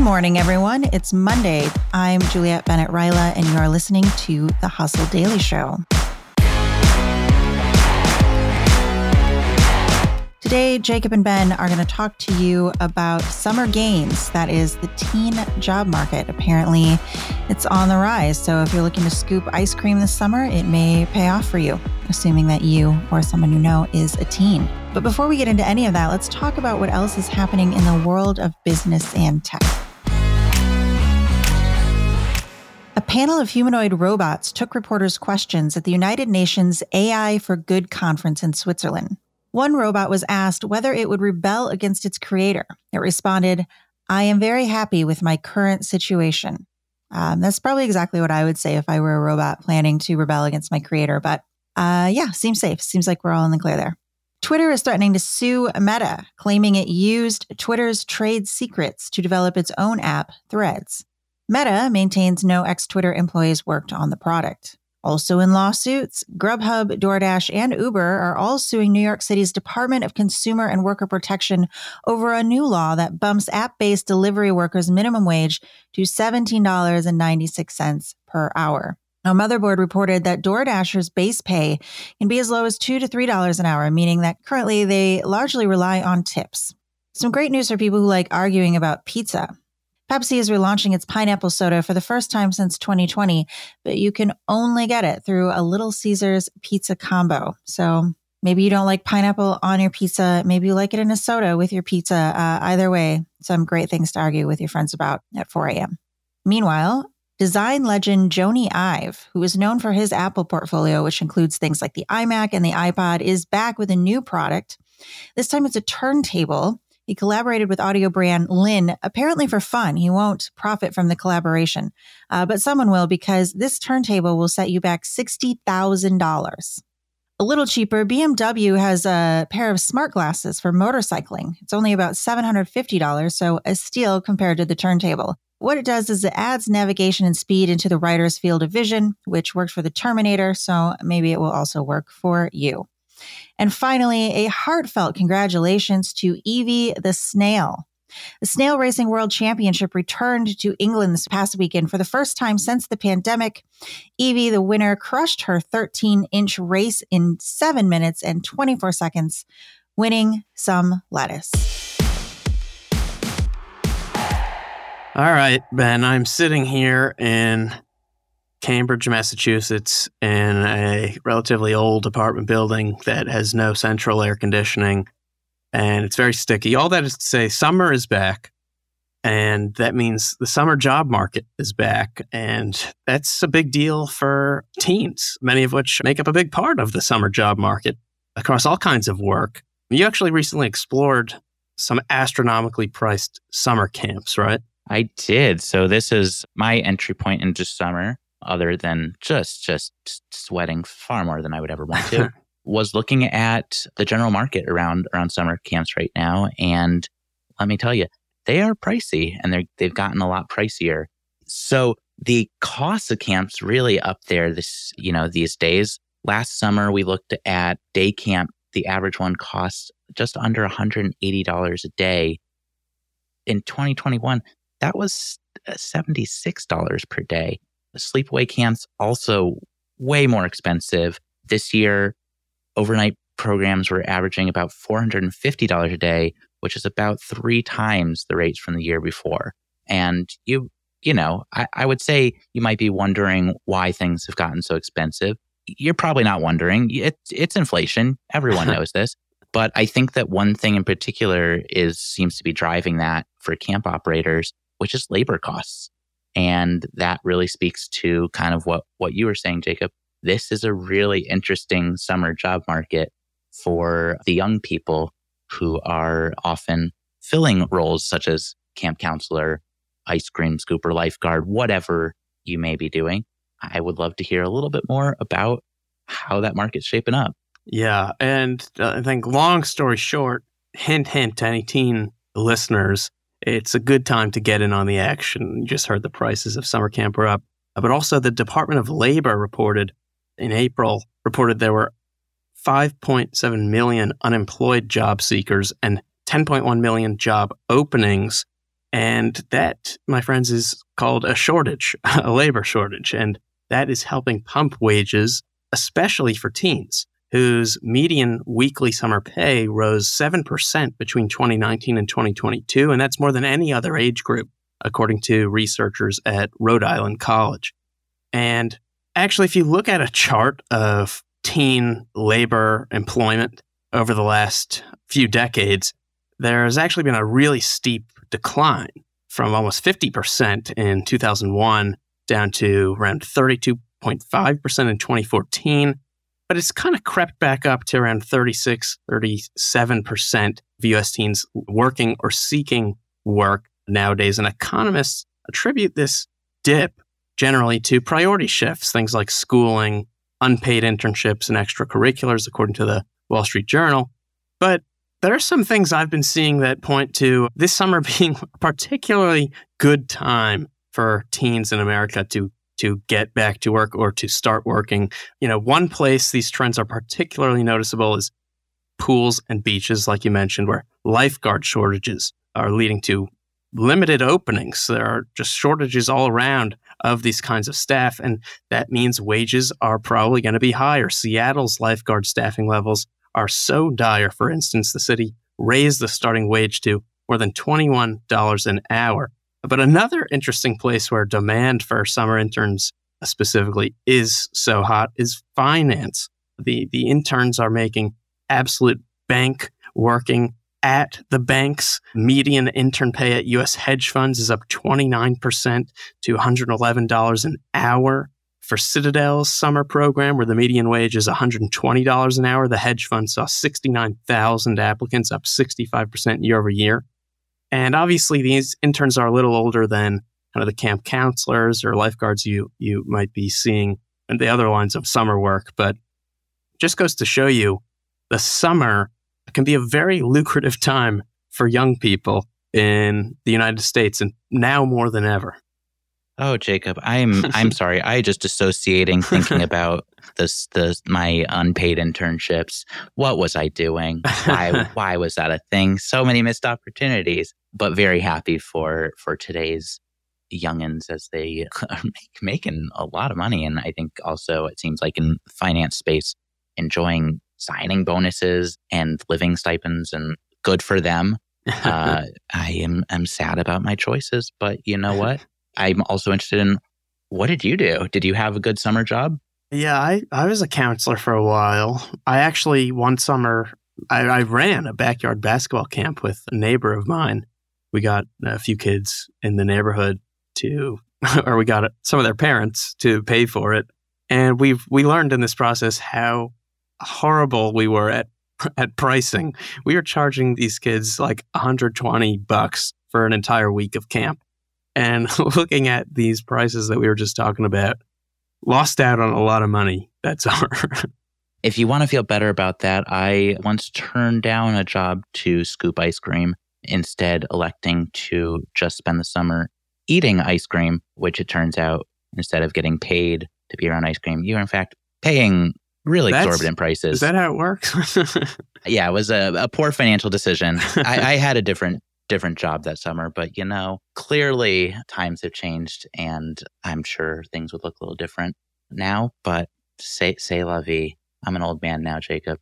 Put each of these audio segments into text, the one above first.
Good morning, everyone. It's Monday. I'm Juliette Bennett Rylah, and you are listening to the Hustle Daily Show. Today, Jacob and Ben are going to talk to you about summer gains. That is the teen job market. Apparently, it's on the rise. So, if you're looking to scoop ice cream this summer, it may pay off for you, assuming that you or someone you know is a teen. But before we get into any of that, let's talk about what else is happening in the world of business and tech. A panel of humanoid robots took reporters' questions at the United Nations AI for Good conference in Switzerland. One robot was asked whether it would rebel against its creator. It responded, I am very happy with my current situation. Um, that's probably exactly what I would say if I were a robot planning to rebel against my creator. But uh, yeah, seems safe. Seems like we're all in the clear there. Twitter is threatening to sue Meta, claiming it used Twitter's trade secrets to develop its own app, Threads. Meta maintains no ex Twitter employees worked on the product. Also in lawsuits, Grubhub, DoorDash, and Uber are all suing New York City's Department of Consumer and Worker Protection over a new law that bumps app based delivery workers' minimum wage to $17.96 per hour. Now, Motherboard reported that DoorDashers' base pay can be as low as 2 to $3 an hour, meaning that currently they largely rely on tips. Some great news for people who like arguing about pizza. Pepsi is relaunching its pineapple soda for the first time since 2020, but you can only get it through a Little Caesars pizza combo. So maybe you don't like pineapple on your pizza. Maybe you like it in a soda with your pizza. Uh, either way, some great things to argue with your friends about at 4 a.m. Meanwhile, design legend Jony Ive, who is known for his Apple portfolio, which includes things like the iMac and the iPod, is back with a new product. This time it's a turntable he collaborated with audio brand Linn, apparently for fun. He won't profit from the collaboration, uh, but someone will because this turntable will set you back $60,000. A little cheaper, BMW has a pair of smart glasses for motorcycling. It's only about $750, so a steal compared to the turntable. What it does is it adds navigation and speed into the rider's field of vision, which worked for the Terminator, so maybe it will also work for you. And finally, a heartfelt congratulations to Evie the Snail. The Snail Racing World Championship returned to England this past weekend for the first time since the pandemic. Evie, the winner, crushed her 13 inch race in 7 minutes and 24 seconds, winning some lettuce. All right, Ben, I'm sitting here in Cambridge, Massachusetts, in a relatively old apartment building that has no central air conditioning and it's very sticky. All that is to say, summer is back. And that means the summer job market is back. And that's a big deal for teens, many of which make up a big part of the summer job market across all kinds of work. You actually recently explored some astronomically priced summer camps, right? I did. So this is my entry point into summer other than just just sweating far more than I would ever want to, was looking at the general market around around summer camps right now. And let me tell you, they are pricey and they're they've gotten a lot pricier. So the cost of camps really up there this, you know, these days. Last summer we looked at day camp. The average one costs just under $180 a day. In 2021, that was uh, $76 per day. The sleepaway camps also way more expensive. This year, overnight programs were averaging about $450 a day, which is about three times the rates from the year before. And you, you know, I, I would say you might be wondering why things have gotten so expensive. You're probably not wondering. It's it's inflation. Everyone knows this. But I think that one thing in particular is seems to be driving that for camp operators, which is labor costs. And that really speaks to kind of what, what you were saying, Jacob. This is a really interesting summer job market for the young people who are often filling roles such as camp counselor, ice cream scooper, lifeguard, whatever you may be doing. I would love to hear a little bit more about how that market's shaping up. Yeah. And uh, I think, long story short, hint, hint to any teen listeners, it's a good time to get in on the action. You just heard the prices of summer camp are up. But also, the Department of Labor reported in April, reported there were 5.7 million unemployed job seekers and 10.1 million job openings. And that, my friends, is called a shortage, a labor shortage. And that is helping pump wages, especially for teens, whose median weekly summer pay rose 7% between 2019 and 2022. And that's more than any other age group, according to researchers at Rhode Island College. And actually, if you look at a chart of teen labor employment over the last few decades, there has actually been a really steep decline from almost 50% in 2001 down to around 32.5% in 2014. But it's kind of crept back up to around 36, 37% of US teens working or seeking work nowadays. And economists attribute this dip generally to priority shifts, things like schooling, unpaid internships, and extracurriculars, according to the Wall Street Journal. But there are some things I've been seeing that point to this summer being a particularly good time for teens in America to to get back to work or to start working. You know, one place these trends are particularly noticeable is pools and beaches, like you mentioned, where lifeguard shortages are leading to limited openings. There are just shortages all around of these kinds of staff. And that means wages are probably going to be higher. Seattle's lifeguard staffing levels are so dire. For instance, the city raised the starting wage to more than $21 an hour. But another interesting place where demand for summer interns specifically is so hot is finance. The, the interns are making absolute bank working at the banks. Median intern pay at US hedge funds is up 29% to $111 an hour. For Citadel's summer program, where the median wage is $120 an hour, the hedge fund saw 69,000 applicants, up 65% year over year. And obviously, these interns are a little older than kind of the camp counselors or lifeguards you, you might be seeing in the other lines of summer work. But just goes to show you the summer can be a very lucrative time for young people in the United States and now more than ever. Oh, Jacob, I'm I'm sorry. I just associating thinking about this the my unpaid internships. What was I doing? Why why was that a thing? So many missed opportunities. But very happy for for today's youngins as they are make, making a lot of money, and I think also it seems like in finance space enjoying signing bonuses and living stipends and good for them. uh, I am I'm sad about my choices, but you know what? I'm also interested in what did you do? Did you have a good summer job? Yeah, I, I was a counselor for a while. I actually one summer I, I ran a backyard basketball camp with a neighbor of mine. We got a few kids in the neighborhood to, or we got some of their parents to pay for it, and we've we learned in this process how horrible we were at at pricing. We were charging these kids like 120 bucks for an entire week of camp. And looking at these prices that we were just talking about, lost out on a lot of money That's our. if you want to feel better about that, I once turned down a job to scoop ice cream, instead electing to just spend the summer eating ice cream, which it turns out instead of getting paid to be around ice cream, you are in fact paying really That's, exorbitant prices. Is that how it works? yeah, it was a, a poor financial decision. I, I had a different different job that summer, but you know, clearly times have changed, and I'm sure things would look a little different now. But say say la vie. I'm an old man now, Jacob.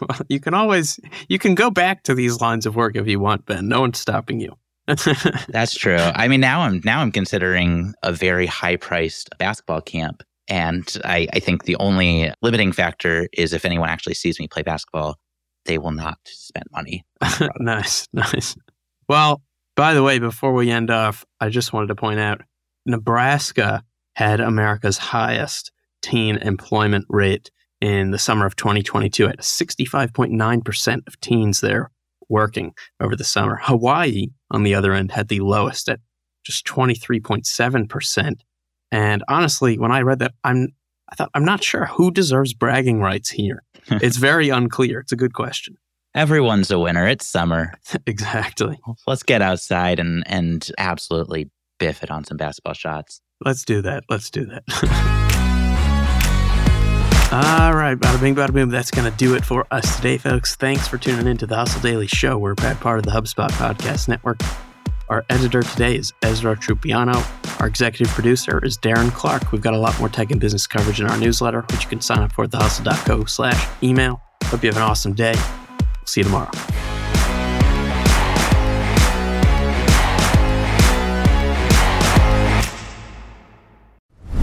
Well, you can always you can go back to these lines of work if you want, Ben. No one's stopping you. That's true. I mean, now I'm now I'm considering a very high priced basketball camp and I, I think the only limiting factor is if anyone actually sees me play basketball, they will not spend money. nice, nice. Well, by the way, before we end off, I just wanted to point out Nebraska had America's highest teen employment rate in the summer of 2022 at 65.9% of teens there working over the summer. Hawaii, on the other end, had the lowest at just 23.7%. And honestly, when I read that, I'm I thought I'm not sure who deserves bragging rights here. it's very unclear. It's a good question. Everyone's a winner. It's summer. exactly. Let's get outside and and absolutely biff it on some basketball shots. Let's do that. Let's do that. All right, bada bing, bada boom. That's going to do it for us today, folks. Thanks for tuning in to the Hustle Daily Show. We're part of the HubSpot Podcast Network. Our editor today is Ezra Trupiano. Our executive producer is Darren Clarke. We've got a lot more tech and business coverage in our newsletter, which you can sign up for at thehustle.co slash email. Hope you have an awesome day. See you tomorrow.